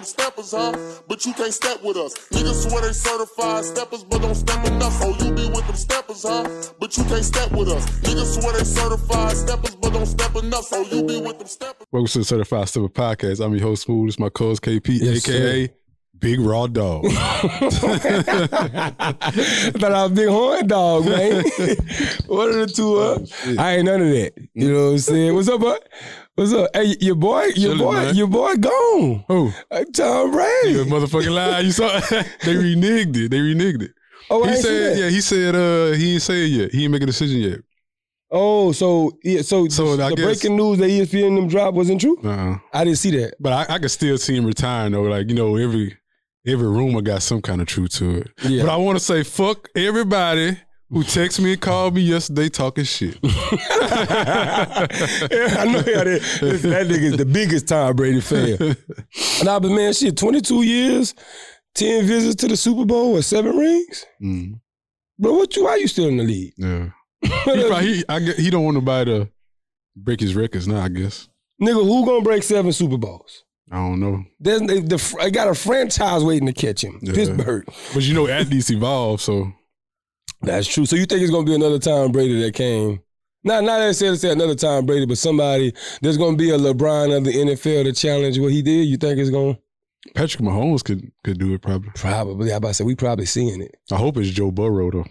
them steppers, huh? But you can't step with us. Niggas swear they certified steppers, but don't step enough. Oh, you be with them steppers, huh? But you can't step with us. Niggas swear they certified steppers, but don't step enough. Oh, you be with them steppers. Welcome to the Certified Steppaz Podcast. I'm your host, Smooth. It's my co-host, KP, Yes, aka Big Raw Dog. I thought I was big horn dog, man. One of the two up. I ain't none of that. You know what I'm saying? What's up, bud? What's up? Hey, your boy, your Chillin', boy, man. your boy gone. oh, Uh, Tom Brady. you a motherfucking lie. You saw they reneged it. They reneged it. oh, I He said, yeah, he said uh he ain't say it yet. He ain't make a decision yet. Oh, so yeah, so, So, the, guess- breaking news that ESPN them dropped wasn't true. Uh-uh. I didn't see that. But I, I could still see him retiring though. Like, you know, every every rumor got some kind of truth to it. Yeah. But I want to say fuck everybody who texted me and called me yesterday talking shit. yeah, I know how that, that nigga's the biggest Tom Brady fan. nah, but man, shit, 22 years, 10 visits to the Super Bowl, or seven rings? Mm, Bro, what you, why you still in the league? yeah. He, probably, he, I, he don't want nobody to break his records now, I guess. Nigga, who gonna break seven Super Bowls? I don't know. There's the, the I got a franchise waiting to catch him. Yeah. Pittsburgh. But you know, athletes evolve, so That's true. So you think it's gonna be another Tom Brady that came? Not not necessarily say another Tom Brady, but somebody there's gonna be a LeBron of the NFL to challenge what he did. You think it's gonna Patrick Mahomes could could do it probably. probably? I about to say we probably seeing it. I hope it's Joe Burrow though.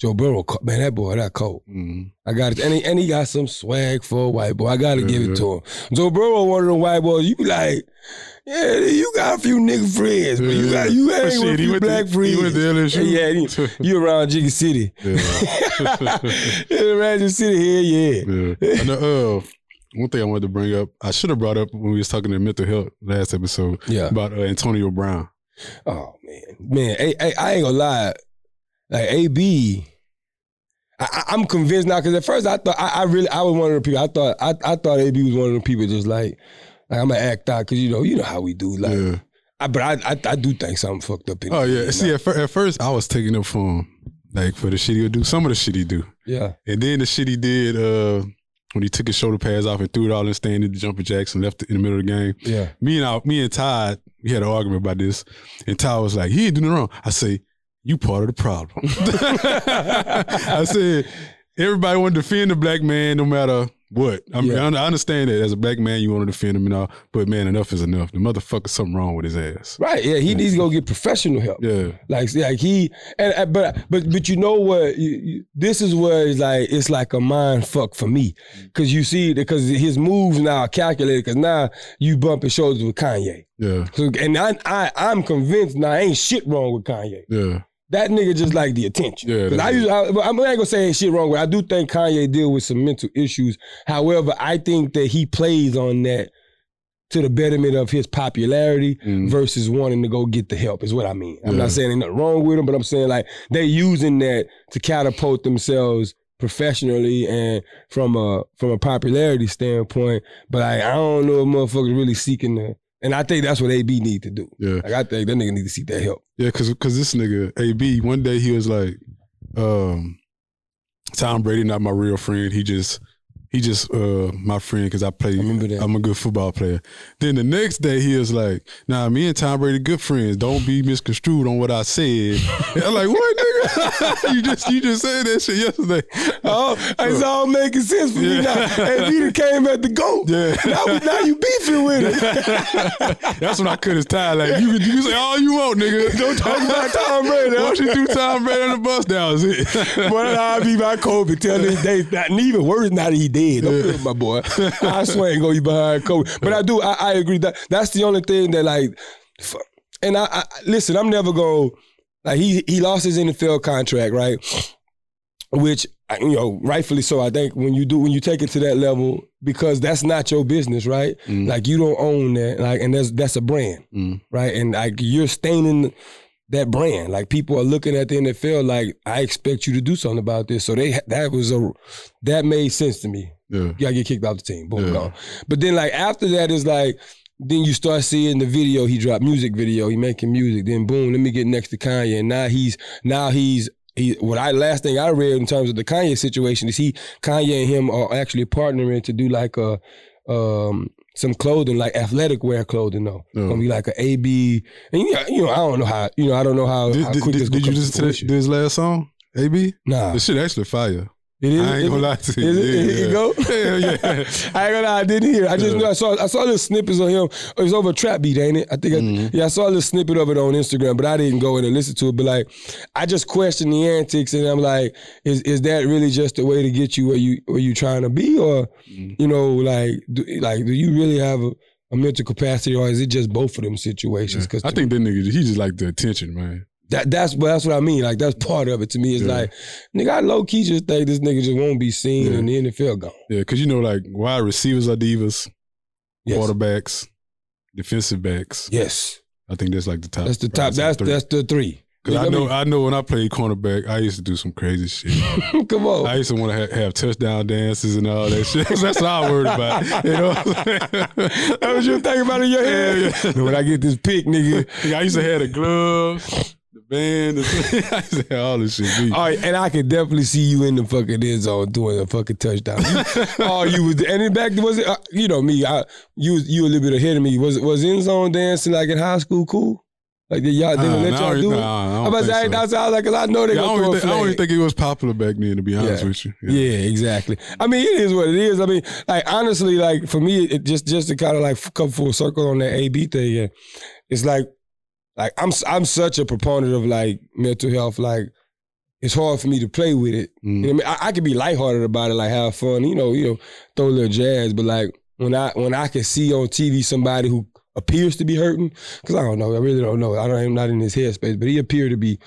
Joe Burrow, man, that boy, that cold. Mm. I got it, and he, and he got some swag for a white boy. I got to Yeah, give yeah. it to him. Joe Burrow, one of them white boys. You be like, yeah, you got a few nigga friends, but you got you shit, with a few went to- black he friends. went to LSU. Yeah, he- you around Jiggy City. Yeah. around Jiggy City, here, yeah. Yeah. And, uh, one thing I wanted to bring up, I should have brought up when we was talking to mental health last episode Yeah. about uh, Antonio Brown. Oh man, man, hey, hey, I ain't gonna lie. Like AB, I, I'm convinced now because at first I thought I, I really I was one of the people I thought I, I thought AB was one of the people just like like I'm gonna act out because you know you know how we do like. yeah. I, but I, I I do think something fucked up in Oh yeah. See, at, fir- at first I was taking up for him, like for the shit he would do. Some of the shit he do, yeah. and then the shit he did uh, when he took his shoulder pads off and threw it all in stand in the jumper jacks and left it in the middle of the game. Yeah. Me and I, me and Todd, we had an argument about this, and Todd was like, "He ain't doing nothing wrong." I say, "You part of the problem." I said, "Everybody want to defend the black man, no matter what." I mean, Yeah. I understand that as a black man, you want to defend him and all, but man, enough is enough. The motherfucker, something wrong with his ass. Right. Yeah. He needs to go get professional help. Yeah, Like, like he and and- but but but you know what? You, you, this is where it's like it's like a mind fuck for me mm. because you see because his moves now are calculated because now you bumping shoulders with Kanye. yeah, So, and I, I I'm convinced now ain't shit wrong with Kanye. yeah, That nigga just like the attention. Yeah, 'Cause I, usually, I, I'm not gonna say ain't shit wrong with. I do think Kanye deal with some mental issues. However, I think that he plays on that to the betterment of his popularity Mm. versus wanting to go get the help. Is what I mean. I'm Yeah. not saying nothing wrong with him, but I'm saying like they using that to catapult themselves professionally and from a from a popularity standpoint. But I, I don't know if motherfuckers really seeking the. And I think that's what AB need to do. yeah. Like I think that nigga need to seek that help. Yeah, cause, cause this nigga AB one day he was like, um, Tom Brady not my real friend. He just he just uh my friend because I play. I remember that. I'm a good football player. Then the next day he was like, Nah, me and Tom Brady good friends. Don't be misconstrued on what I said. I'm like, what nigga? you just you just said that shit yesterday. Oh, it's all making sense for me now. And Peter came at the goat. Yeah. Now, now you beefing with it. That's when I cut his tie. Like you can you say all you want, nigga. Don't talk about Tom Brady. Once you do Tom Brady on the bus, that was it. Boy, I'll be my Kobe till this day. Not even worse now that he dead. Don't Yeah. yeah. my boy. I swear ain't gonna be behind Kobe. But I do, I, I agree that that's the only thing that like and I, I listen, I'm never gonna like he he lost his NFL contract, right? Which you know, rightfully so. I think when you do when you take it to that level, because that's not your business, right? Mm. Like you don't own that, like, and that's that's a brand, Mm. right? And like you're staining that brand. Like people are looking at the NFL like I expect you to do something about this. So they that was a that made sense to me. Yeah. You gotta get kicked out the team. Boom, Yeah. gone. But then like after that is like then you start seeing the video he dropped music video. He making music. Then boom, let me get next to Kanye. And now he's now he's he what I last thing I read in terms of the Kanye situation is he Kanye and him are actually partnering to do like a um some clothing like athletic wear clothing though. Oh. Gonna be like an AB, and you know, you know, I don't know how, you know, I don't know how, Did, how did, quick did, this did you listen to this last song, AB? Nah, this shit actually fire. It is. I ain't gonna lie to you. Is it, Yeah, it, go? Hell yeah. I ain't gonna lie, I didn't hear. it. I just Yeah. I saw I saw little snippets of him. It was over a trap beat, ain't it? I think. I, Mhm. yeah, I saw a little snippet of it on Instagram, but I didn't go in and listen to it. But like, I just questioned the antics, and I'm like, is is that really just a way to get you where you where you trying to be, or Mhm. you know, like, do, like, do you really have a, a mental capacity, or is it just both of them situations? Because I think that nigga, he just like the attention, man. That that's that's what I mean. Like that's part of it to me. It's Yeah. like, nigga, I low key just think this nigga just won't be seen Yeah. in the NFL gone. Yeah, because you know, like wide receivers are divas, Yes. quarterbacks, defensive backs. Yes. I think that's like the top. That's the top. That's three. that's the three. Cause I know, I know when I played cornerback, I used to do some crazy shit. come on. I used to want to ha- have touchdown dances and all that shit. that's what I worried about. You know, what I'm saying? that what you thinking about in your head? Yeah, yeah. When I get this pick, nigga. I used to have the glove, band, I have all this shit. All right, and I can definitely see you in the fucking end zone doing a fucking touchdown. Oh, you was and in back was it? Uh, you know me. I you was you a little bit ahead of me. Was was end zone dancing like in high school cool? Like did y'all did Uh, let y'all do it? nah, I don't I'm about to think say so. that's how like 'cause I know they Yeah, I, gonna don't throw even a think, I don't even think it was popular back then, to be honest Yeah. with you. Yeah, exactly. I mean, it is what it is. I mean, like honestly, like for me, it just just to kind of like come full circle on that AB thing. Yeah, it's like, like I'm I'm such a proponent of like mental health. Like, it's hard for me to play with it. Mm. You know I mean? I, I can be lighthearted about it, like have fun, you know, you know, throw a little jazz. But like when I when I can see on TV somebody who appears to be hurting, because I don't know, I really don't know. I don't, I'm not in his headspace, but he appeared to be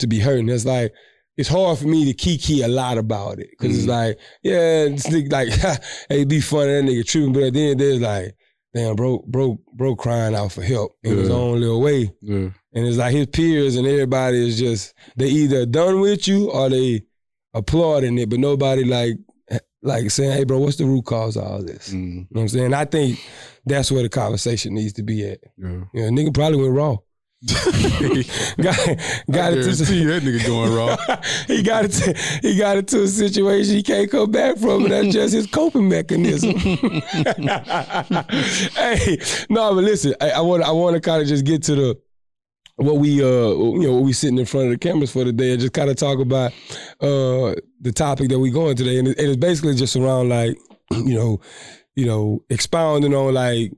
to be hurting. It's like it's hard for me to kiki a lot about it because it's Mhm. like, yeah, it's like, hey, be funny that nigga tripping, but at the end there's like, damn, bro, bro, bro, crying out for help in his Yeah. own little way. Yeah. And it's like his peers and everybody is just they either done with you or they applauding it, but nobody like like saying, "Hey, bro, what's the root cause of all this?" You Mm. know what I'm saying? I think that's where the conversation needs to be at. Yeah. You know, nigga probably went raw. Got it to you that nigga going raw. he got it. To, he got into a situation he can't come back from, and that's just his coping mechanism. hey, no, but listen, I want I want to kind of just get to the what we uh you know what we sitting in front of the cameras for today and just kind of talk about uh the topic that we going today, and, it, and it's basically just around like you know you know expounding on like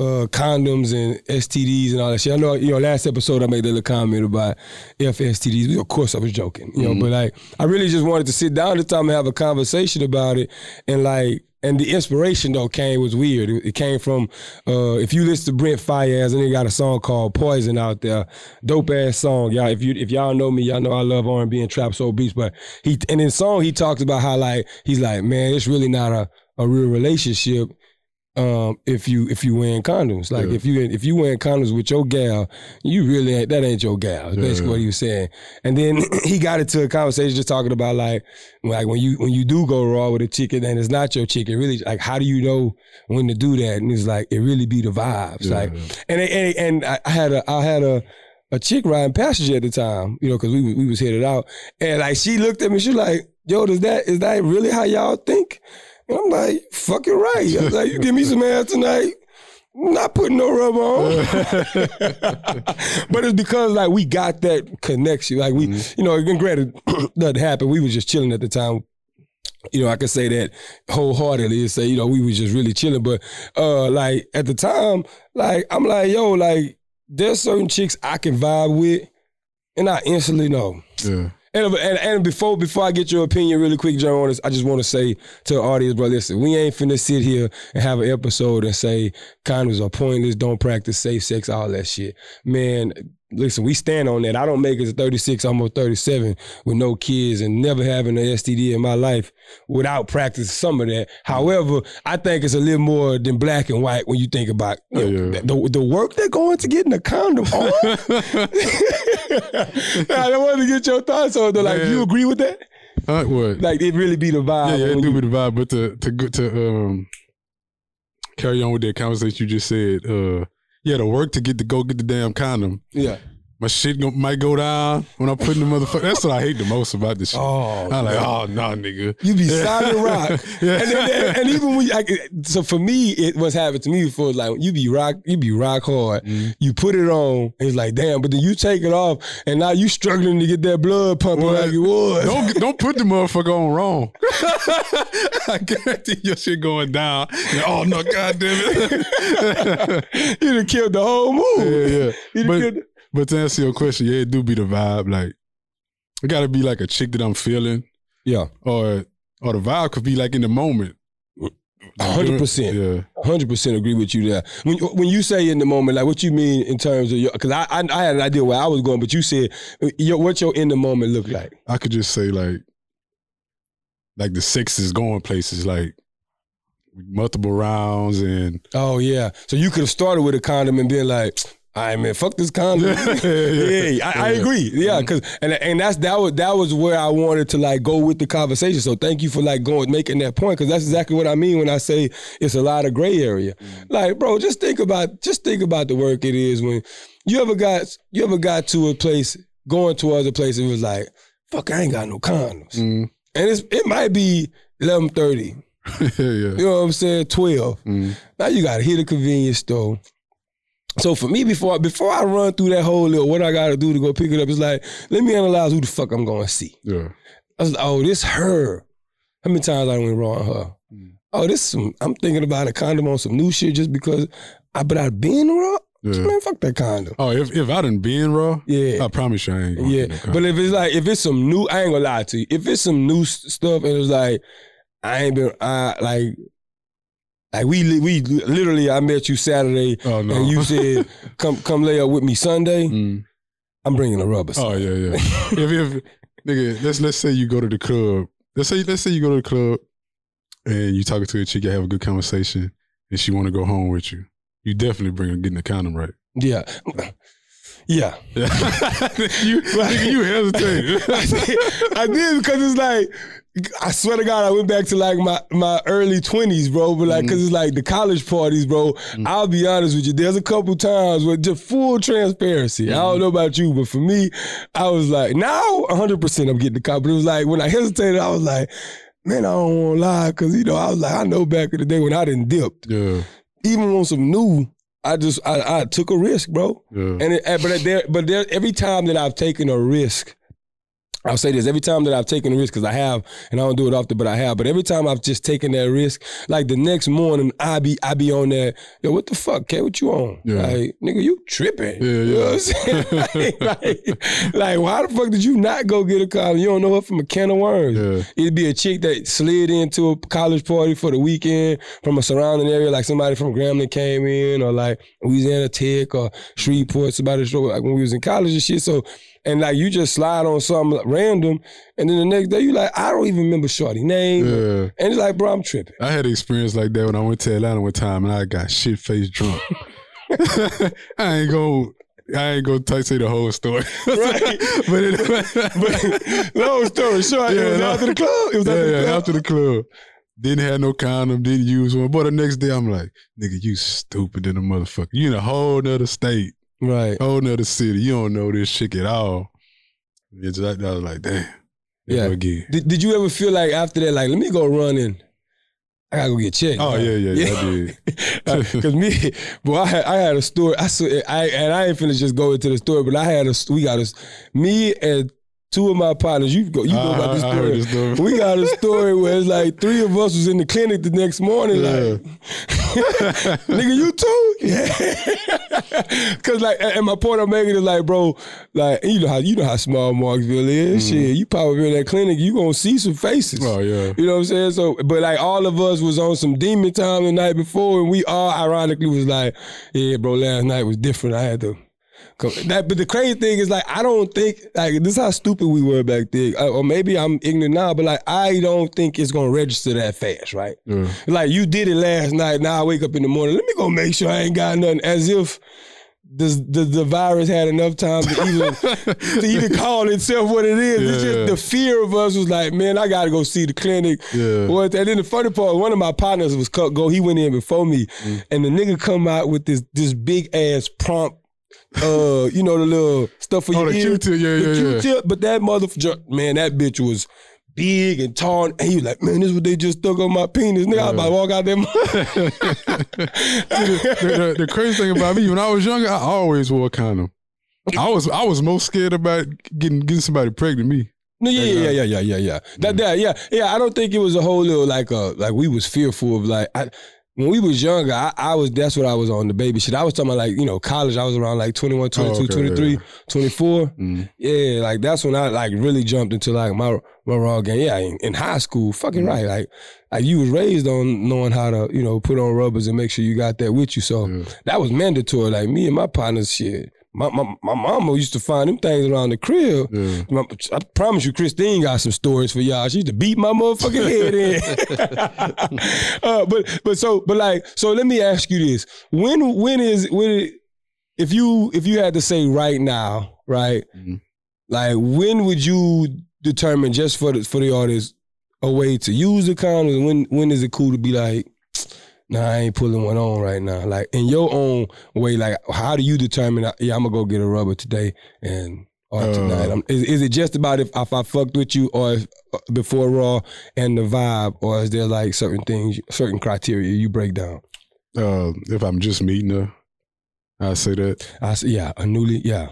uh, condoms and STDs and all that shit. I know, you know, last episode I made a little comment about FSTDs. Of course, I was joking, you know, Mhm. but like, I really just wanted to sit down this time and have a conversation about it. And like, and the inspiration though came was weird. It, it came from uh, if you listen to Brent Faiyaz, and he got a song called Poison out there, dope ass song, y'all. If you if y'all know me, y'all know I love R and B and trap soul beats. But he and in the song he talks about how like he's like, man, it's really not a a real relationship um, if you if you wearing condoms. Like Yeah. if you if you wearing condoms with your gal, you really ain't that ain't your gal. That's Yeah, basically yeah. what he was saying. And then he got into a conversation just talking about like like when you when you do go raw with a chicken and it's not your chicken, really like how do you know when to do that? And it's like it really be the vibes. Like and and and I had a I had a a chick riding passenger at the time, you know, because we was- we was headed out, and like she looked at me, she like, "Yo, does that is that really how y'all think?" And I'm like, "Fucking right." I was like, "You give me some ass tonight." I'm Not putting no rubber on, but it's because like we got that connection. Like we, you know, and granted, nothing happened. We was just chilling at the time. You know, I could say that wholeheartedly and say, you know, we was just really chilling. But uh like at the time, like I'm like, yo, like there's certain chicks I can vibe with, and I instantly know. Yeah. And, and and before before I get your opinion really quick, John, I just want to say to the audience, bro, listen, we ain't finna sit here and have an episode and say condoms are pointless, don't practice safe sex, all that shit. Man, listen, we stand on that. I don't make it to 36, almost 37 with no kids and never having an STD in my life without practicing some of that. However, I think it's a little more than black and white when you think about you know, Yeah. the, the work they're going to get in a condom on. I wanted to get your thoughts on it. Like, Man. you agree with that? Like, it really be the vibe. yeah, yeah, it do you- be the vibe. But to to to um carry on with that conversation you just said, uh, yeah, to work to get to go get the damn condom. yeah. My shit go, might go down when I'm putting the motherfucker. That's what I hate the most about this shit. Oh, I'm like, oh no, nigga. You be solid rock, Yeah. and, and, and even when you, like, so for me, it what's happened to me before is like you be rock, you be rock hard. Mhm. You put it on, and it's like damn, but then you take it off, and now you struggling to get that blood pumping Well, like it was. Don't don't put the motherfucker on wrong. I guarantee your shit going down. Yeah, oh no, god damn it. you done killed the whole move. yeah, yeah. You done But- killed the- But to answer your question, yeah, it do be the vibe. Like it gotta be like a chick that I'm feeling, yeah, or or the vibe could be like in the moment. hundred percent. Yeah. Hundred percent agree with you there. When when you say in the moment, like what you mean in terms of your, because I, I I had an idea where I was going, but you said your, what your in the moment look like. I could just say like like the sex is going places like multiple rounds and Oh yeah, so you could have started with a condom and been like, "All right, man, fuck this condom." yeah, I, I agree. Yeah, because and and that's that was that was where I wanted to like go with the conversation. So thank you for like going making that point because that's exactly what I mean when I say it's a lot of gray area. Like, bro, just think about just think about the work it is when you ever got you ever got to a place going towards a place and it was like, fuck, I ain't got no condoms, Mm. and it's it might be eleven thirty. yeah. You know what I'm saying? Twelve. Mm. Now you gotta hit a convenience store. So for me, before before I run through that whole little what I gotta do to go pick it up, it's like, let me analyze who the fuck I'm gonna see. Yeah. I was like, oh, this her. How many times I went wrong with her? Mm. Oh, this some I'm thinking about a condom on some new shit just because I but I've been raw. Yeah. Man, fuck that condom. Oh, if if I done been raw, Yeah. I promise you I ain't gonna Yeah, but if it's like if it's some new, I ain't gonna lie to you. If it's some new stuff and it's like I ain't been, I like, like we li- we literally I met you Saturday oh no. and you said come come lay up with me Sunday. Mm. I'm bringing a rubber. Oh yeah, yeah. if if nigga, let's let's say you go to the club. Let's say let's say you go to the club and you talking to a chick, you have a good conversation, and she want to go home with you. You definitely bring her getting the condom right. yeah, yeah. you, nigga, you hesitate. I did because it's like I swear to God, I went back to like my my early twenties, bro. But like, mm-hmm. cause it's like the college parties, bro. Mm-hmm. I'll be honest with you. There's a couple times with just full transparency. I don't mm-hmm. know about you, but for me, I was like, now 100 percent I'm getting the cop. But it was like when I hesitated, I was like, man, I don't want to lie, cause you know I was like, I know back in the day when I didn't dipped, yeah, even on some new. I just I, I took a risk, bro. yeah. And it, eh, but eh, there, but there, every time that I've taken a risk, I'll say this: every time that I've taken a risk, because I have, and I don't do it often, but I have. But every time I've just taken that risk, like the next morning, I be I be on that. Yo, what the fuck, K? What you on? Yeah. Like, nigga, you tripping? Yeah, You know yeah. what I'm saying? like, like, like, why the fuck did you not go get a car? You don't know her from a can of worms. Yeah. It'd be a chick that slid into a college party for the weekend from a surrounding area, like somebody from Grambling came in, or like Louisiana Tech or Shreveport, somebody showed like when we was in college and shit. So, and like you just slide on something random, and then the next day you like, I don't even remember Shorty name. Yeah. And it's like, bro, I'm tripping. I had an experience like that when I went to Atlanta one time and I got shit faced drunk. I ain't gonna I ain't gonna t- say the whole story. Right. but it, But long story short, it Yeah, was no. after the club. It was yeah, after the yeah, club. after the club. Didn't have no condom, didn't use one. But the next day I'm like, nigga, you stupid in a motherfucker. You in a whole nother state, right. whole nother city. You don't know this shit at all. It's like, I was like, damn. Yeah. Again. Did, did you ever feel like after that, like, let me go run and I gotta go get checked. Oh yeah, yeah, yeah, I did. Uh, because me, boy, I had, I had a story. I, saw, I and I ain't finished just go into the story, but I had a we got a me and two of my partners. You go, you know about this I- I heard story. this story. We got a story where it's like three of us was in the clinic the next morning. Yeah. Like, nigga, you too? Yeah. Cause like, and my point I'm making is like, bro, like you know how you know how small Marksville is. Shit, you pop up in that clinic, you gonna see some faces. Mm. Oh yeah. You know what I'm saying? So, but like all of us was on some demon time the night before, and we all ironically was like, "Yeah, bro, last night was different. I had to." That, but the crazy thing is, like, I don't think like this is how stupid we were back then, Uh, or maybe I'm ignorant now, but like, I don't think it's gonna register that fast, right? Yeah. Like, you did it last night. Now I wake up in the morning. Let me go make sure I ain't got nothing, as if. The, the, the virus had enough time to even to even call itself what it is. It's just the fear of us was like, man, I gotta go see the clinic. Yeah. And then the funny part, one of my partners was cut go. He went in before me, Mm. and the nigga come out with this this big ass prompt uh, you know, the little stuff for Oh, your the ear. Q-tip, yeah, the yeah, yeah. Q-tip, but that motherfucker, man, that bitch was big and tall. And he was like, man, this is what they just stuck on my penis. Nigga, I was about to walk out there. the, the- the crazy thing about me, when I was younger, I always wore a condom. I was I was most scared about getting getting somebody pregnant. Me. No, yeah, yeah, yeah, yeah, yeah, yeah. That, that, yeah, yeah. I don't think it was a whole little like uh like we was fearful of like I, when we was younger. I, I was that's what I was on the baby shit. I was talking about like you know college. I was around like 21, 22, Oh, okay, 23, yeah. 24. Mm. Yeah, like that's when I like really jumped into like my my raw game. Yeah, in, in high school, fucking right. Like like you was raised on knowing how to you know put on rubbers and make sure you got that with you. So Yeah. that was mandatory. Like me and my partners, shit. My, my my mama used to find them things around the crib. Yeah. My- I promise you, Christine got some stories for y'all. She used to beat my motherfucking head in. uh, but but so but like so, let me ask you this: when when is when if you if you had to say right now, right? Mhm. Like when would you determine just for the for the artist a way to use the condom? and When when is it cool to be like? Nah, I ain't pulling one on right now. Like in your own way, like how do you determine? uh, Yeah, I'm gonna go get a rubber today and or Uh, tonight. I'm, is, is it just about if, if I fucked with you or if, uh, before raw and the vibe, or is there like certain things, certain criteria you break down? Uh, if I'm just meeting her, I say that. I say, yeah, a newly, yeah,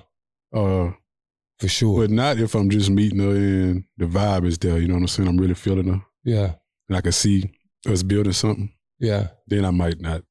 Uh, for sure, but not if I'm just meeting her and the vibe is there. You know what I'm saying? I'm really feeling her, yeah, and I can see us building something. Yeah. Then I might not.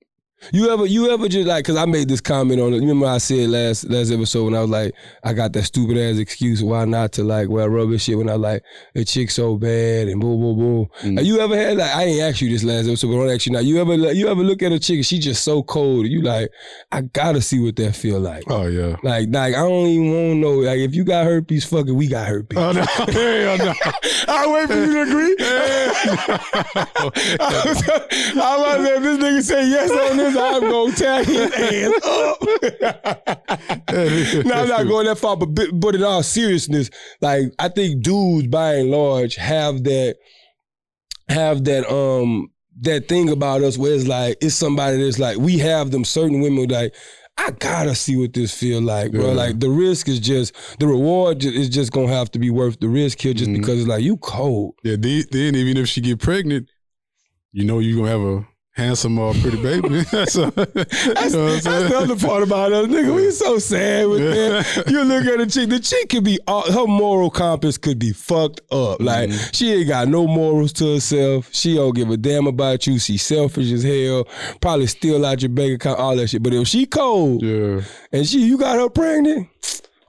You ever, you ever just like, cause I made this comment on it. You remember I said last last episode when I was like, I got that stupid ass excuse why not to like wear rubber shit when I like a chick so bad and boo boo boo. Mm. Like, you ever had like I ain't asked you this last episode, but I to ask you now. You ever you ever look at a chick and she just so cold? You like, I gotta see what that feel like. Oh yeah. Like, like I don't even want to know. Like, if you got herpes, fuck it, we got herpes. Oh no! Hell no! I'll wait for you to agree. I was about to say, this nigga say yes on this, I'm gonna tag his ass up. no, I'm not going that far, but but in all seriousness, like I think dudes by and large have that have that um that thing about us where it's like it's somebody that's like we have them certain women like I gotta see what this feel like, bro. Yeah. Like the risk is just the reward is just gonna have to be worth the risk here, just Mhm. because it's like you cold. Yeah, then, then even if she get pregnant, you know you gonna have a handsome or pretty baby. so, you know That's the other part about us, nigga. We so sad with that. You look at a chick, the chick could be, all, her moral compass could be fucked up. Like, Mm-hmm. she ain't got no morals to herself. She don't give a damn about you. She selfish as hell. Probably steal out your bank account, all that shit. But if she cold Yeah. and she, you got her pregnant,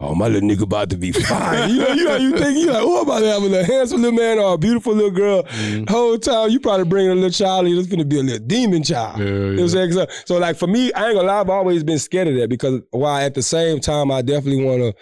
oh, my little nigga about to be fine. you know, you know, you think, you like, oh, I'm about to have a little handsome little man or a beautiful little girl. Mm-hmm. Whole time, you probably bringing a little child, and it's gonna be a little demon child. Yeah, You know what I'm saying? So, so like for me, I ain't gonna lie, I've always been scared of that because while at the same time I definitely wanna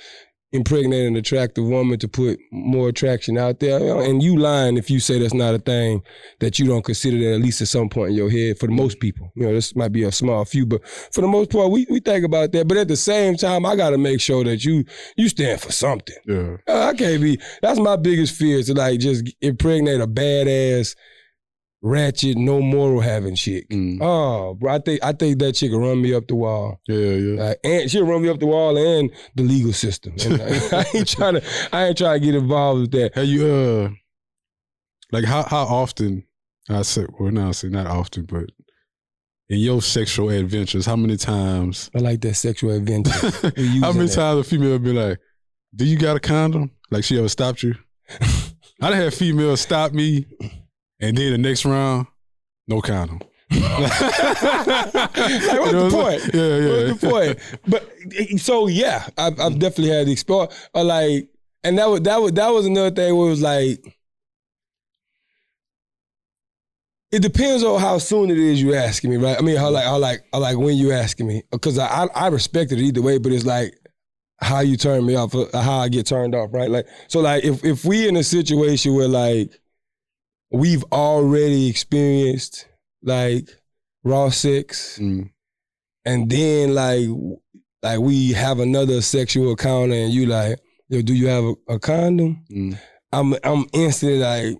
impregnate an attractive woman to put more attraction out there. And you lying if you say that's not a thing that you don't consider that at least at some point in your head for the most people. You know, this might be a small few, but for the most part, we, we think about that. But at the same time, I gotta make sure that you you stand for something. Yeah. Uh, I can't be. That's my biggest fear is to like just impregnate a badass, ratchet, no moral having chick. Mm. Oh, bro, I think I think that chick will run me up the wall. Yeah, yeah. Like, and she'll run me up the wall and the legal system. And I, I ain't trying to. I ain't trying to get involved with that. Have you uh like how how often I say well not I say not often, but in your sexual adventures, how many times I like that sexual adventure. How many that. times a female be like, Do you got a condom? Like she ever stopped you? I done had females stop me and then the next round, no condom. like, what's the point? Yeah, yeah. What's the point? But so yeah, I've, I've definitely had the experience. Or like, and that was that was that was another thing where it was like, it depends on how soon it is you asking me, right? I mean, how like how like how like when you asking me, because I, I I respect it either way, but it's like how you turn me off, uh, how I get turned off, right? Like so, like if if we in a situation where like we've already experienced like raw sex. Mm. and then like like we have another sexual encounter and you like yo do you have a, a condom? Mm. i'm i'm instantly like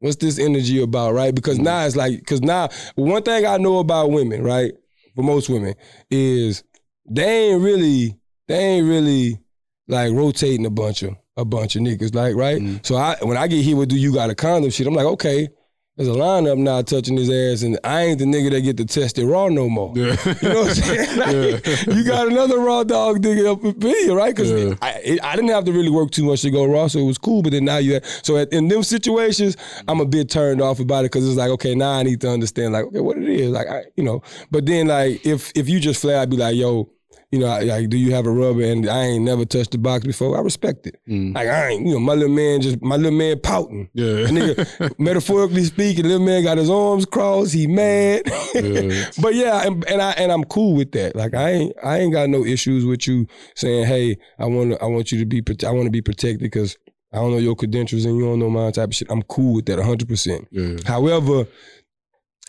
what's this energy about right? Because now it's like because now one thing i know about women right? For most women is they ain't really they ain't really like rotating a bunch of a bunch of niggas, like right. Mhm. So I when I get hit with do you got a condom shit, I'm like okay. There's a lineup now touching his ass, and I ain't the nigga that get to test it raw no more. Yeah. You know what I'm saying? Like, You got another raw dog nigga up in me, right? Because Yeah. I, I didn't have to really work too much to go raw, so it was cool. But then now you, so at, in them situations, I'm a bit turned off about it because it's like, okay, now I need to understand, like, okay, what it is, like, I, you know. But then, like, if if you just flat, I'd be like, yo, you know, like, do you have a rubber? And I ain't never touched the box before. I respect it. Mm. Like, I ain't, you know, my little man just, my little man pouting. Yeah. Nigga, metaphorically speaking, little man got his arms crossed. He mad. Yeah. but yeah, and, and I and I'm cool with that. Like I ain't I ain't got no issues with you saying, hey, I want to I want you to be I want to be protected because I don't know your credentials and you don't know mine type of shit. I'm cool with that 100. percent Yeah. However,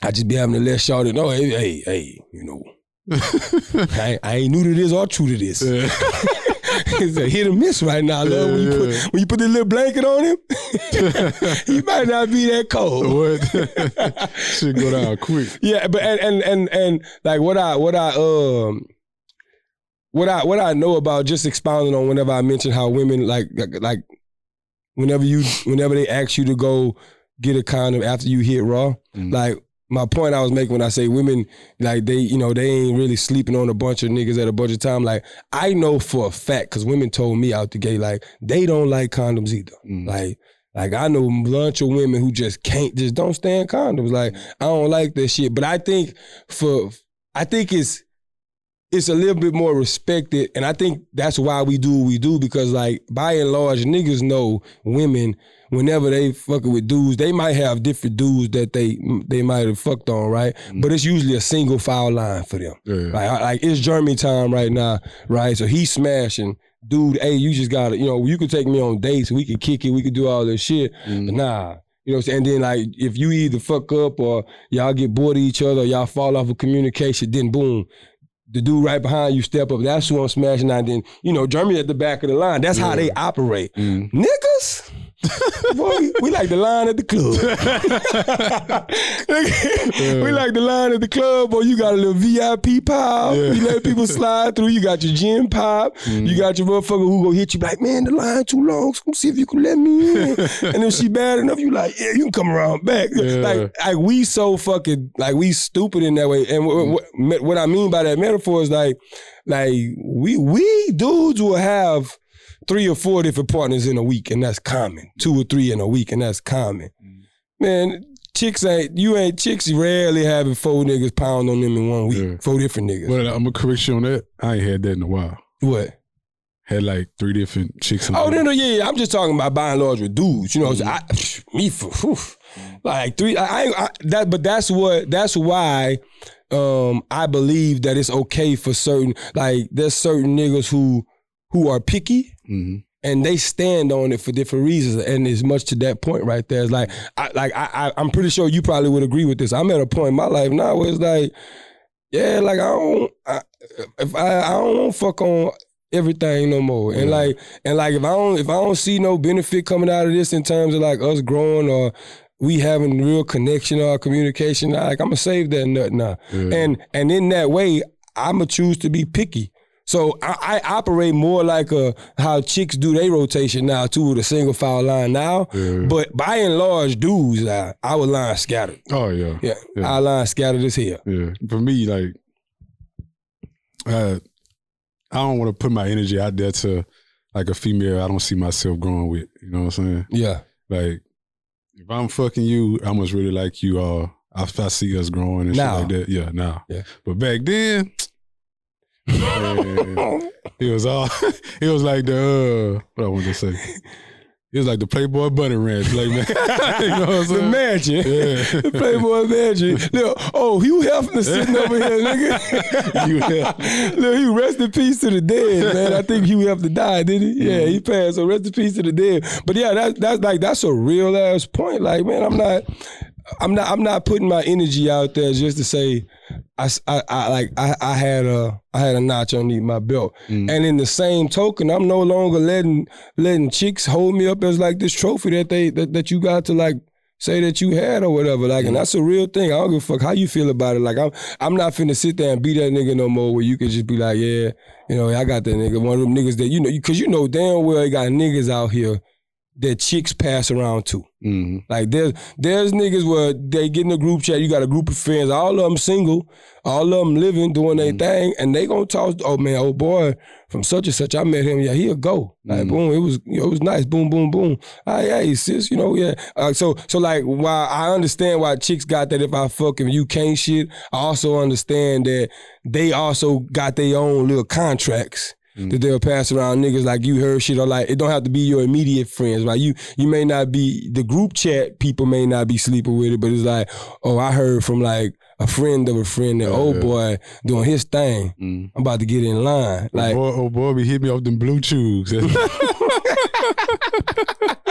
I just be having to let y'all know, hey, hey, hey, you know, I, ain't- I ain't new to this or true to this. Yeah. it's a hit or miss right now, love. When you Yeah, put yeah. when you put the little blanket on him, he might not be that cold. what? Shit go down quick. Yeah, but and and and and like what I what I um what I what I know about just expounding on whenever I mention how women like like, whenever you whenever they ask you to go get a condom after you hit raw, Mhm. like my point I was making when I say women like they you know they ain't really sleeping on a bunch of niggas at a bunch of time. Like I know for a fact because women told me out the gate like they don't like condoms either. Mm. Like like I know a bunch of women who just can't just don't stand condoms. Like I don't like that shit. But I think for I think it's it's a little bit more respected, and I think that's why we do what we do because like by and large, niggas know women whenever they fucking with dudes, they might have different dudes that they they might have fucked on, right? But it's usually a single foul line for them. Yeah. Like, like it's Jeremy time right now, right? So he's smashing. Dude, hey, you just gotta, you know, you could take me on dates, we could kick it, we could do all this shit. Mm. But nah. You know what I'm saying? And then like if you either fuck up or y'all get bored of each other, or y'all fall off of communication, then boom. The dude right behind you step up. That's who I'm smashing out. Then, you know, Jeremy at the back of the line. That's how they operate. Mm. Niggas, boy, we, like the line at the club. We like the line at the club, boy. You got a little VIP pop. Yeah. You let people slide through. You got your gym pop. Mm. You got your motherfucker who go hit you like, man, the line too long. So see if you can let me in. and if she bad enough, you like, yeah, you can come around back. Yeah. Like, like we so fucking like we stupid in that way. And what, what, what I mean by that metaphor is like, like we we dudes will have three or four different partners in a week, and that's common. Two or three in a week, and that's common. Man, chicks ain't you ain't chicks rarely having four niggas pound on them in one week. Yeah. Four different niggas. Well, I'm gonna correct you on that. I ain't had that in a while. What? Had like three different chicks. In Oh no no yeah, yeah. I'm just talking about by and large with dudes. You know, Mm-hmm. I, me for whew, like three. I, I, I that but that's what that's why um I believe that it's okay for certain like there's certain niggas who who are picky hmm and they stand on it for different reasons. And as much to that point right there. It's like, I, like I, I, I'm pretty sure you probably would agree with this. I'm at a point in my life now where it's like, yeah, like I don't, I, if I, I don't want fuck on everything no more. And Yeah. like, and like if I don't, if I don't see no benefit coming out of this in terms of like us growing or we having real connection or communication, like I'm gonna save that nut now. Yeah. And and in that way, I'ma choose to be picky. So I, I operate more like a how chicks do their rotation now too with a single file line now. Yeah. But by and large, dudes, I, our line scattered. Oh yeah. Yeah, Yeah. our line scattered as hell. Yeah. For me, like, uh, I don't want to put my energy out there to like a female I don't see myself growing with. You know what I'm saying? Yeah, Like, if I'm fucking you, I must really like you. Or if I see us growing and Now. shit like that, yeah, now. Yeah. But back then, it was all. It was like the uh, what I want to say. It was like the Playboy Bunny Ranch, like man. you know what I'm the saying? mansion, Yeah. the Playboy mansion. Look, oh, Hugh Hefner sitting over here, nigga. Hugh Hefner. Look, he rest in peace to the dead, man. I think Hugh Hefner died, didn't he? Yeah, he passed. So rest in peace to the dead. But yeah, that, that's like that's a real ass point. Like, man, I'm not. I'm not. I'm not putting my energy out there just to say, I, I- I- like I, I had a I had a notch underneath my belt, Mm. and in the same token, I'm no longer letting letting chicks hold me up as like this trophy that they that, that you got to like say that you had or whatever. Like, and that's a real thing. I don't give a fuck how you feel about it. Like, I'm I'm not finna sit there and be that nigga no more. Where you could just be like, yeah, you know, I got that nigga. One of them niggas that you know, because you know damn well you got niggas out here that chicks pass around to. Mhm. Like there's there's niggas where they get in a group chat. You got a group of friends. All of them single. All of them living, doing their thing, and they gonna talk. Oh man, oh boy, from such and such, I met him. Yeah, he'll go. Like Mm. boom, it was you know, it was nice. Boom, boom, boom. Ah, yeah, hey, sis, you know, yeah. Uh, so so like while I understand why chicks got that if I fuck and you can't shit, I also understand that they also got their own little contracts that they'll pass around niggas like you heard shit or like it don't have to be your immediate friends. Like you you may not be the group chat people may not be sleeping with it, but it's like, oh, I heard from like a friend of a friend that old boy doing his thing. Mm. I'm about to get in line. Like boy, oh boy, be hit me off them BlueChews.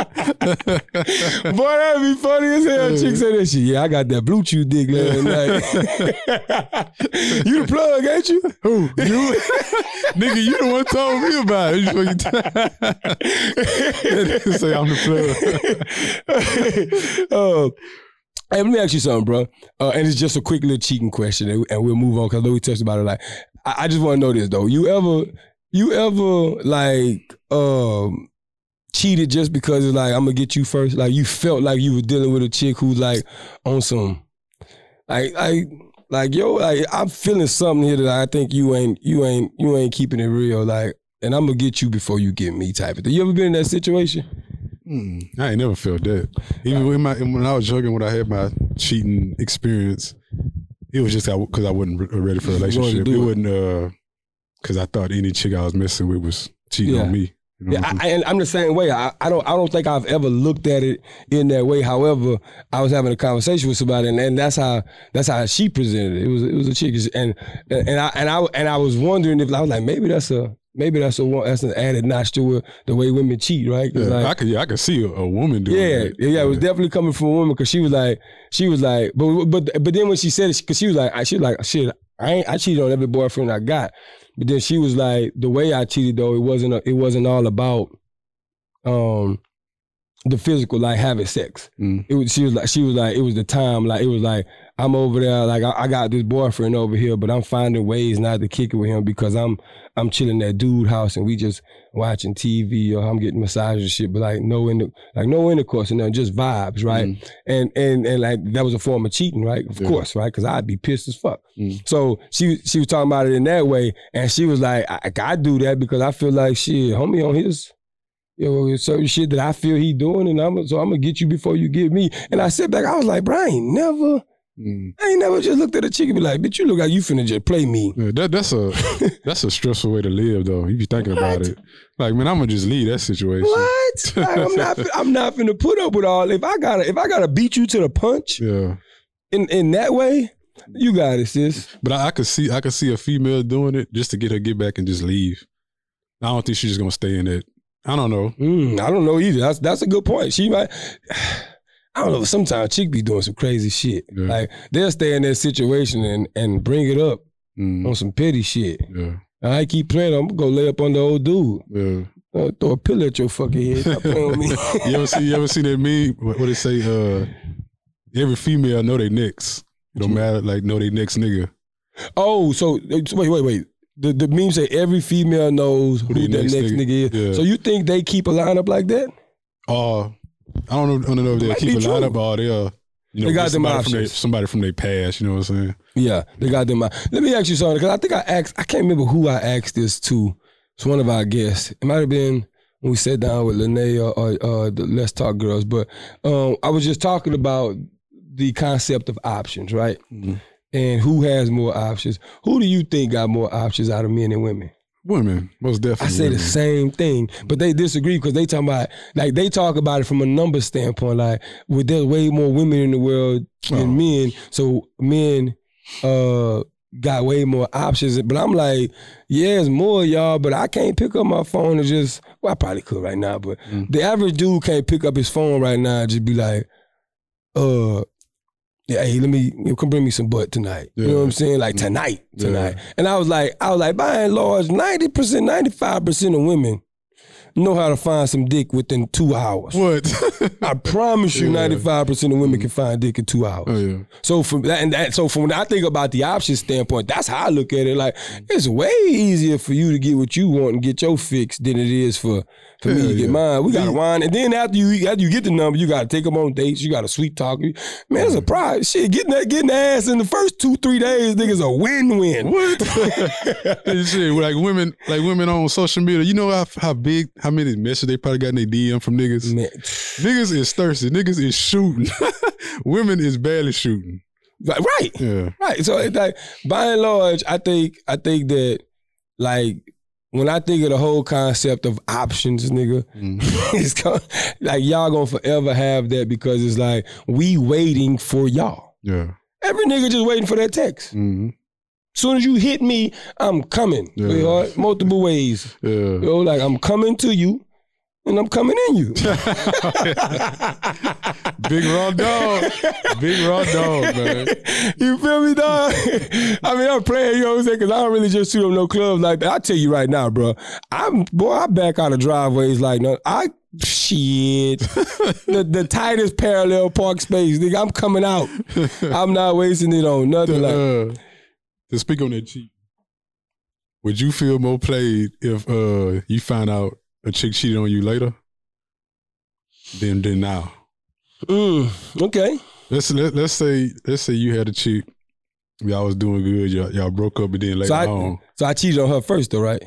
Boy, that'd be funny as hell. Chick say that shit. Yeah, I got that BlueChew dick last night. you the plug, ain't you? Who you, nigga? You the one told me about it. You fucking t- say I'm the plug. uh, hey, let me ask you something, bro. Uh, and it's just a quick little cheating question, and, and we'll move on because I know we touched about it. Like, I, I just want to know this though. You ever, you ever like, um, cheated just because it's like I'm gonna get you first? Like, you felt like you were dealing with a chick who's like on some, like, I. Like yo, like I'm feeling something here that I think you ain't, you ain't, you ain't keeping it real. Like, and I'm gonna get you before you get me, type of thing. You ever been in that situation? Mm, I ain't never felt that. Even when, my, when I was younger, when I had my cheating experience, it was just because I wasn't ready for a Just wanted to relationship. It it. wasn't because I thought any chick I was messing with was cheating Yeah. on me. You know Yeah, I'm I, I, and I'm the same way. I, I don't I don't think I've ever looked at it in that way. However, I was having a conversation with somebody, and, and that's how that's how she presented it. It was it was a chick, and and I and I and I was wondering if I was like maybe that's a maybe that's a one- that's an added notch to it, the way women cheat, right? Yeah, like, I could yeah, I could see a, a woman doing yeah, that. yeah, yeah. It was definitely coming from a woman because she was like, she was like, but but but then when she said it, because she was like, I she was like, shit, I ain't, I cheated on every boyfriend I got. But then she was like, the way I cheated though, it wasn't a, it wasn't all about, um, the physical, like having sex. Mm. It was she was like she was like it was the time, like it was like I'm over there, like I, I got this boyfriend over here, but I'm finding ways not to kick it with him because I'm I'm chilling at dude house and we just watching TV or I'm getting massages and shit, but like no inter, like no intercourse and nothing, just vibes, right? Mm. And and and like that was a form of cheating, right? Of Yeah. course, right? Because I'd be pissed as fuck. Mm. So she she was talking about it in that way, and she was like, I, I do that because I feel like shit, homie on his. You know, certain shit that I feel he doing, and I'm so I'm gonna get you before you get me. And I sit back, I was like, bro, I ain't never, Mm. I ain't never just looked at a chick and be like, bitch, you look like you finna just play me. Yeah, that, that's a that's a stressful way to live, though. You be thinking about it. Like, man, I'm gonna just leave that situation. What? Like, I'm not. I'm not finna put up with all. If I gotta, if I gotta beat you to the punch Yeah, in in that way, you got it, sis. but I, I could see I could see a female doing it just to get her get back and just leave. I don't think she's just gonna stay in it. I don't know. Mm, I don't know either. That's that's a good point. She might. I don't know. Sometimes chick be doing some crazy shit. Yeah. Like they'll stay in that situation and and bring it up Mm, on some petty shit. yeah, I keep playing. I'm gonna go lay up on the old dude. yeah. Uh, throw a pillow at your fucking head. Stop playing me. You ever see you ever see that meme? What, what they say? Uh, every female know they next. It don't matter like know they next nigga. Oh, so wait, wait, wait. The the meme say every female knows who, Who that the next, next nigga, nigga- is. yeah. So you think they keep a lineup like that? Uh, I don't know. I don't know if they keep a line true. up or they'll. You know, They got them somebody from, their, options. somebody from their past. You know what I'm saying? Yeah, they got them. out. Let me ask you something because I think I asked. I can't remember who I asked this to. It's one of our guests. It might have been when we sat down with Lene or, or, or the Let's Talk Girls. But um, I was just talking about the concept of options, right? Mhm. And who has more options? Who do you think got more options out of men and women? Women, most definitely. I say the same thing, but they disagree because they talking about like they talk about it from a number standpoint. Like, well, there's way more women in the world than Oh. men, so men uh got way more options. But I'm like, yeah, it's more y'all, but I can't pick up my phone and just. Well, I probably could right now, but Mm. the average dude can't pick up his phone right now and just be like, uh. Yeah, hey, let me you know, come bring me some butt tonight. You know what I'm saying? Like Mm. tonight, Yeah. tonight. And I was like, I was like, by and large, ninety percent, ninety five percent of women know how to find some dick within two hours. What? I promise you, ninety five percent of women can find dick in two hours. oh yeah. So from that and that, so from when I think about the option standpoint, that's how I look at it. Like it's way easier for you to get what you want and get your fix than it is for for me to get yeah. mine. We gotta wine, and then after you after you get the number, you gotta take them on dates. You gotta sweet talk. Man, it's a prize. Shit, getting that getting the ass in the first two three days, niggas a win win. What? Shit, like women, like women on social media. You know how how big, how many messages they probably got in their DM from niggas. Man, Niggas is thirsty. Niggas is shooting. women is barely shooting. Right, right. Yeah. Right. So it's like by and large, I think I think that like when I think of the whole concept of options, nigga, Mm. it's go- like y'all gonna forever have that because it's like we waiting for y'all. Yeah. Every nigga just waiting for that text. hmm Soon as you hit me, I'm coming. Yeah. sweetheart. Multiple ways. Yeah. Yo, like I'm coming to you and I'm coming in you. Big raw dog. Big raw dog, man. you feel me, dog? I mean, I'm playing, you know what I'm saying? Because I don't really just shoot up no clubs like that. I tell you right now, bro. I'm boy, I back out of driveways like no. I shit. the the tightest parallel park space, nigga. I'm coming out. I'm not wasting it on nothing like. Uh, to speak on that cheat, would you feel more played if uh you find out a chick cheated on you later than than now? Mm, okay. Let's let, let's say let's say you had a chick, y'all was doing good, y'all, y'all broke up, and then later So I, on, so I cheated on her first, though, right?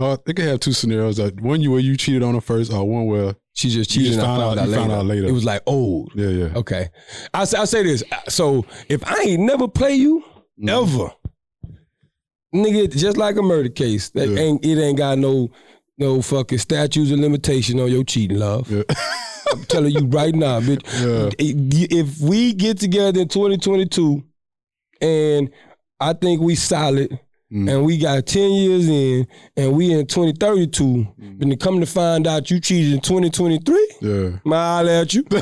uh, they could have two scenarios: like one you where you cheated on her first, or one where She just You cheated. just and found found out- out you later. found out later. It was like old. yeah, yeah, Okay. I will say this. So if I ain't never play you. Ever, nigga, just like a murder case, that Yeah. ain't it ain't got no no fucking statutes of limitation on your cheating, love. Yeah. I'm telling you right now, bitch. Yeah. If we get together in 2022 and I think we solid Mm. and we got 10 years in and we in 2032, Mm. and then come to find out you cheated in 2023, yeah. I'ma holler at you.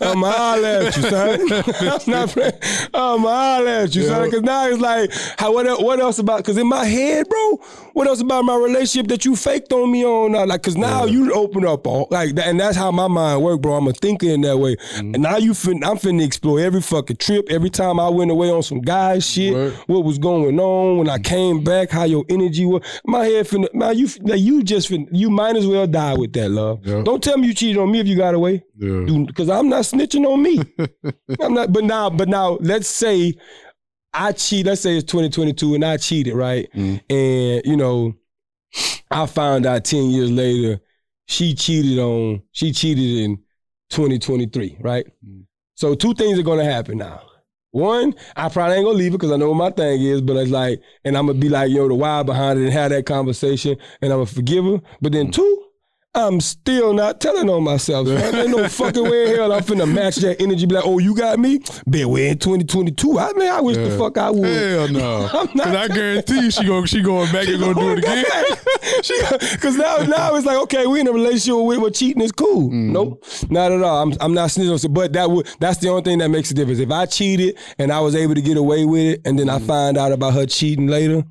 I'ma holler at you, son. I'm not playing. Holler at you, son. Yeah. Because now it's like, how, what, el- what else about, because in my head, bro, what else about my relationship that you faked on me on? Now? Like, because now Yeah. you open up, all, like, that, and that's how my mind work, bro. I'm a thinker in that way. Mm-hmm. And now you fin- I'm finna explore every fucking trip, every time I went away on some guy shit, what was going on when I came back, how your energy was. My head finna, now you, now you just finna, you might as well die with that, love. Yeah. Don't tell me you cheated on me if you got away Yeah. because I'm not snitching on me. I'm not. But now, but now, let's say I cheat. Let's say it's 2022 and I cheated, right? Mm. And you know, I found out 10 years later she cheated on. She cheated in 2023, right? Mm. So two things are gonna happen now. One, I probably ain't gonna leave it because I know what my thing is, but it's like, and I'm gonna be like, yo, the why behind it and have that conversation, and I'm gonna forgive her. But then mm. two, I'm still not telling on myself. Man. Ain't no fucking way in hell I'm finna match that energy. Be like, oh, you got me? Bet we're in 2022. I mean, I wish the fuck I would. Hell no. I'm not- Cause I guarantee she go she going back and gonna do it again. Because now, now it's like, okay, we in a relationship with where cheating is cool. Mm. Nope, not at all. I'm, I'm not snitching. But that would that's the only thing that makes a difference. If I cheated and I was able to get away with it, and then Mm. I find out about her cheating later.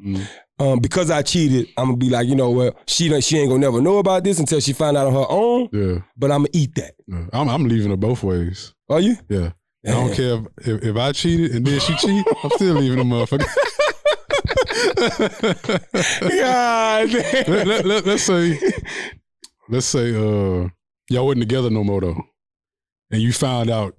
Um, because I cheated, I'm gonna be like, you know what? She don't, she ain't gonna never know about this until she find out on her own. Yeah. But I'm gonna eat that. yeah. I'm I'm leaving her both ways. Are you? Yeah. I don't care if, if, if I cheated and then she cheat, I'm still leaving the motherfucker. God, let, let, let, let's say, let's say, uh, y'all wasn't together no more though, and you found out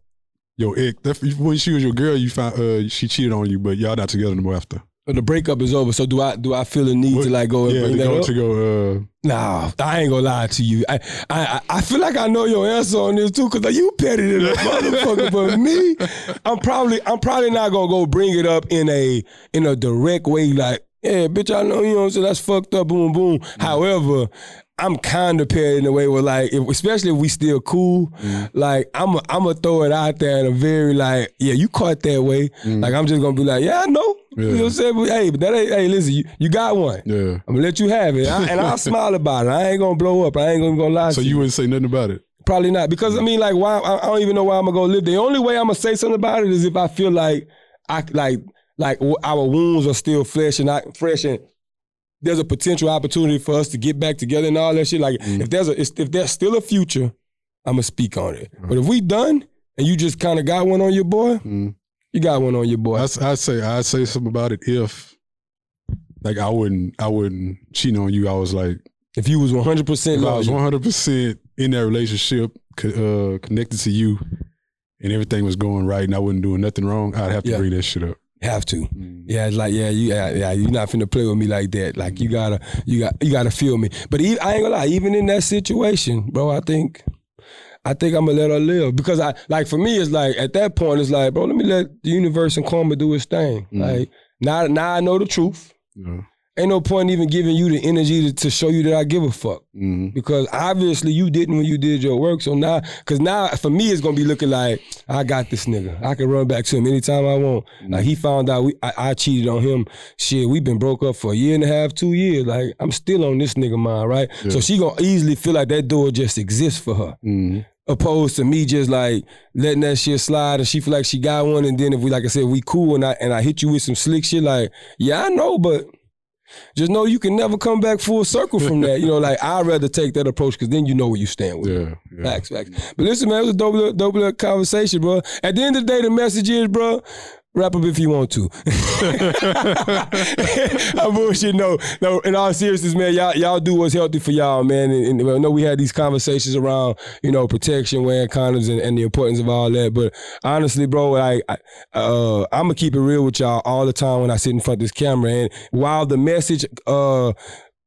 your ex that, when she was your girl, you found uh, she cheated on you, but y'all not together no more after. The breakup is over. So do I? Do I feel the need What- to like go and yeah, bring that go up? to go. Uh, Nah, I ain't gonna lie to you. I I I feel like I know your answer on this too, cause like, you petty than a motherfucker. But me, I'm probably I'm probably not gonna go bring it up in a in a direct way, like, yeah, bitch, I know you know what I'm saying. That's fucked up, boom, boom. However, I'm kind of paired in a way where like, if, especially if we still cool, mm-hmm. like I'm i I'm gonna throw it out there in a very like, yeah, you caught that way. Mm-hmm. Like I'm just gonna be like, yeah, I know. You know what I'm saying? But, hey, but that ain't. Hey, listen, you, you got one. yeah. I'm gonna let you have it, I, and I'll smile about it. I ain't gonna blow up. I ain't gonna, gonna lie So to you you. wouldn't say nothing about it. Probably not, because I mean, like, why? I, I don't even know why I'm gonna go live. The only way I'm gonna say something about it is if I feel like I like like our wounds are still fresh and I fresh and there's a potential opportunity for us to get back together and all that shit. Like Mm. if there's a if there's still a future, I'm gonna speak on it. But if we done and you just kind of got one on your boy, Mm. you got one on your boy. I I say I say something about it if like I wouldn't I wouldn't cheat on you. I was like if you was 100 percent I was one hundred percent in that relationship, uh, connected to you, and everything was going right, and I wasn't doing nothing wrong, I'd have to Yeah. bring that shit up. Have to. Yeah, it's like yeah, you yeah, yeah, you're not finna play with me like that. Like you gotta you got you gotta feel me. But e- I ain't gonna lie, even in that situation, bro, I think I think I'm gonna let her live because I like for me it's like at that point it's like bro, let me let the universe and karma do its thing. Mhm. Like now now I know the truth. Yeah. Ain't no point even giving you the energy to, to show you that I give a fuck Mhm. because obviously you didn't when you did your work. So now, because now for me it's gonna be looking like I got this nigga. I can run back to him anytime I want. Like he found out we, I, I cheated on him. Shit, we've been broke up for a year and a half, two years. Like I'm still on this nigga mind, right? So she gonna easily feel like that door just exists for her. Mhm. Opposed to me just like letting that shit slide and she feel like she got one and then if we like I said we cool and I and I hit you with some slick shit like yeah I know but just know you can never come back full circle from that you know like I'd rather take that approach because then you know where you stand with. Yeah. yeah. Facts, facts. But listen, man, it was a dope, dope little conversation, bro. At the end of the day, the message is, bro, wrap up if you want to. I'm bullshit. No, no. In all seriousness, man, y'all, y'all do what's healthy for y'all, man. And, and I know we had these conversations around, you know, protection, wearing condoms, and, and the importance of all that. But honestly, bro, like, I, uh, I'm gonna keep it real with y'all all the time when I sit in front of this camera. And while the message, uh,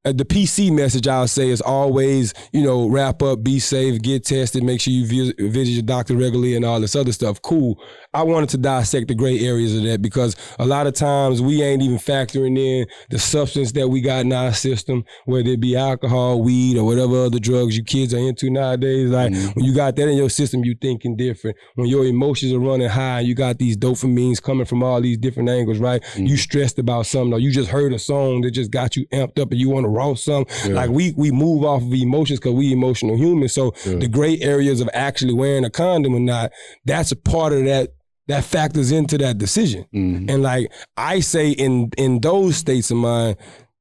uh, the PC message I'll say is always, you know, wrap up, be safe, get tested, make sure you visit, visit your doctor regularly and all this other stuff. Cool. I wanted to dissect the gray areas of that because a lot of times we ain't even factoring in the substance that we got in our system, whether it be alcohol, weed, or whatever other drugs you kids are into nowadays. Like mm-hmm. when you got that in your system, you thinking different. When your emotions are running high, you got these dopamines coming from all these different angles, right? You mm-hmm. stressed about something, or you just heard a song that just got you amped up and you want to roll something. Yeah. Like we we move off of emotions because we emotional humans. So Yeah. the gray areas of actually wearing a condom or not, that's a part of that that factors into that decision. Mhm. And like I say in in those states of mind,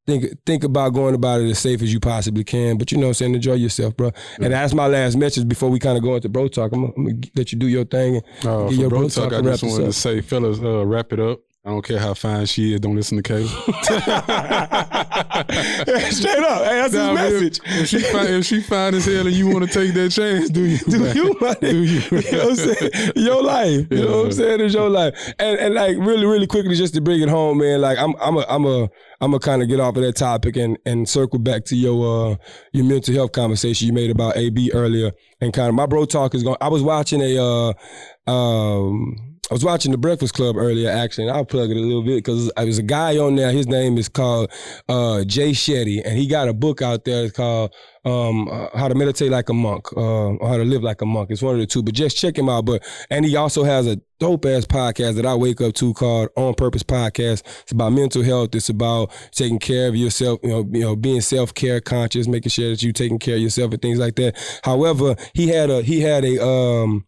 think think about going about it as safe as you possibly can. But you know what I'm saying, enjoy yourself, bro. And that's my last message before we kind of go into bro talk. I'm, gonna- I'm gonna let you do your thing. And Uh, Get your bro bro talk, talk I just wanted to say, fellas, uh, wrap it up. I don't care how fine she is. Don't listen to Kayla. Straight up, hey, that's Nah, his message. If she fine, if she fine as hell and you want to take that chance, do you? Do you? Do you? you know what I'm saying? Your life. You know what I'm saying? It's your life. And and like really, really quickly, just to bring it home, man. Like I'm I'm a I'm a I'm gonna kind of get off of that topic and and circle back to your uh your mental health conversation you made about AB earlier. And kind of my bro talk is going. I was watching a uh um. I was watching The Breakfast Club earlier, actually, and I'll plug it a little bit because there's a guy on there. His name is called uh, Jay Shetty, and he got a book out there called um, uh, How to Meditate Like a Monk uh, or How to Live Like a Monk. It's one of the two, but just check him out. But and he also has a dope ass podcast that I wake up to called On Purpose Podcast. It's about mental health. It's about taking care of yourself. You know, you know, being self care conscious, making sure that you're taking care of yourself and things like that. However, he had a he had a um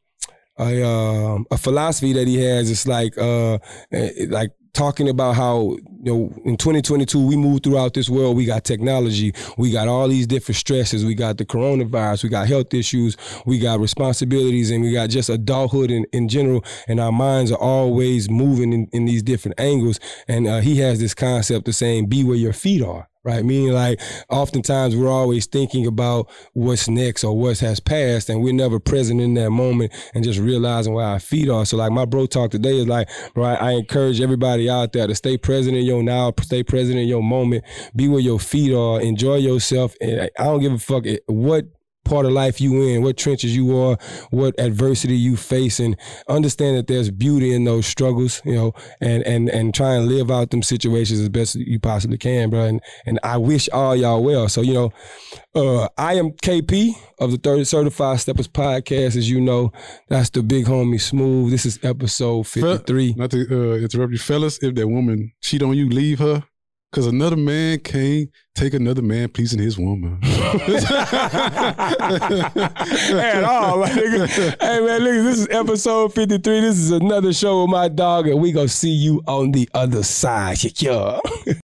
a um, a philosophy that he has. It's like uh eh, like talking about how you know in 2022 we move throughout this world. We got technology, we got all these different stresses. We got the coronavirus, we got health issues, we got responsibilities, and we got just adulthood in, in general. And our minds are always moving in, in these different angles. And uh, he has this concept of saying, "Be where your feet are." right? Meaning like oftentimes we're always thinking about what's next or what has passed and we're never present in that moment and just realizing where our feet are. So like my bro talk today is like, right? I, encourage everybody out there to stay present in your now, stay present in your moment, be where your feet are, enjoy yourself. And I don't give a fuck what part of life you in, what trenches you are, what adversity you face, and understand that there's beauty in those struggles, you know, and and and try and live out them situations as best you possibly can, bro. And and I wish all y'all well. So you know, uh, I am KP of the Third Certified Steppaz podcast, as you know. That's the big homie Smooth. This is episode fifty three. Not to uh, interrupt you, fellas. If that woman cheat on you, leave her. Cause another man can't take another man pleasing his woman. At all, my nigga. Hey man, nigga, this is episode 53. This is another show with my dog, and we gonna see you on the other side. Yeah.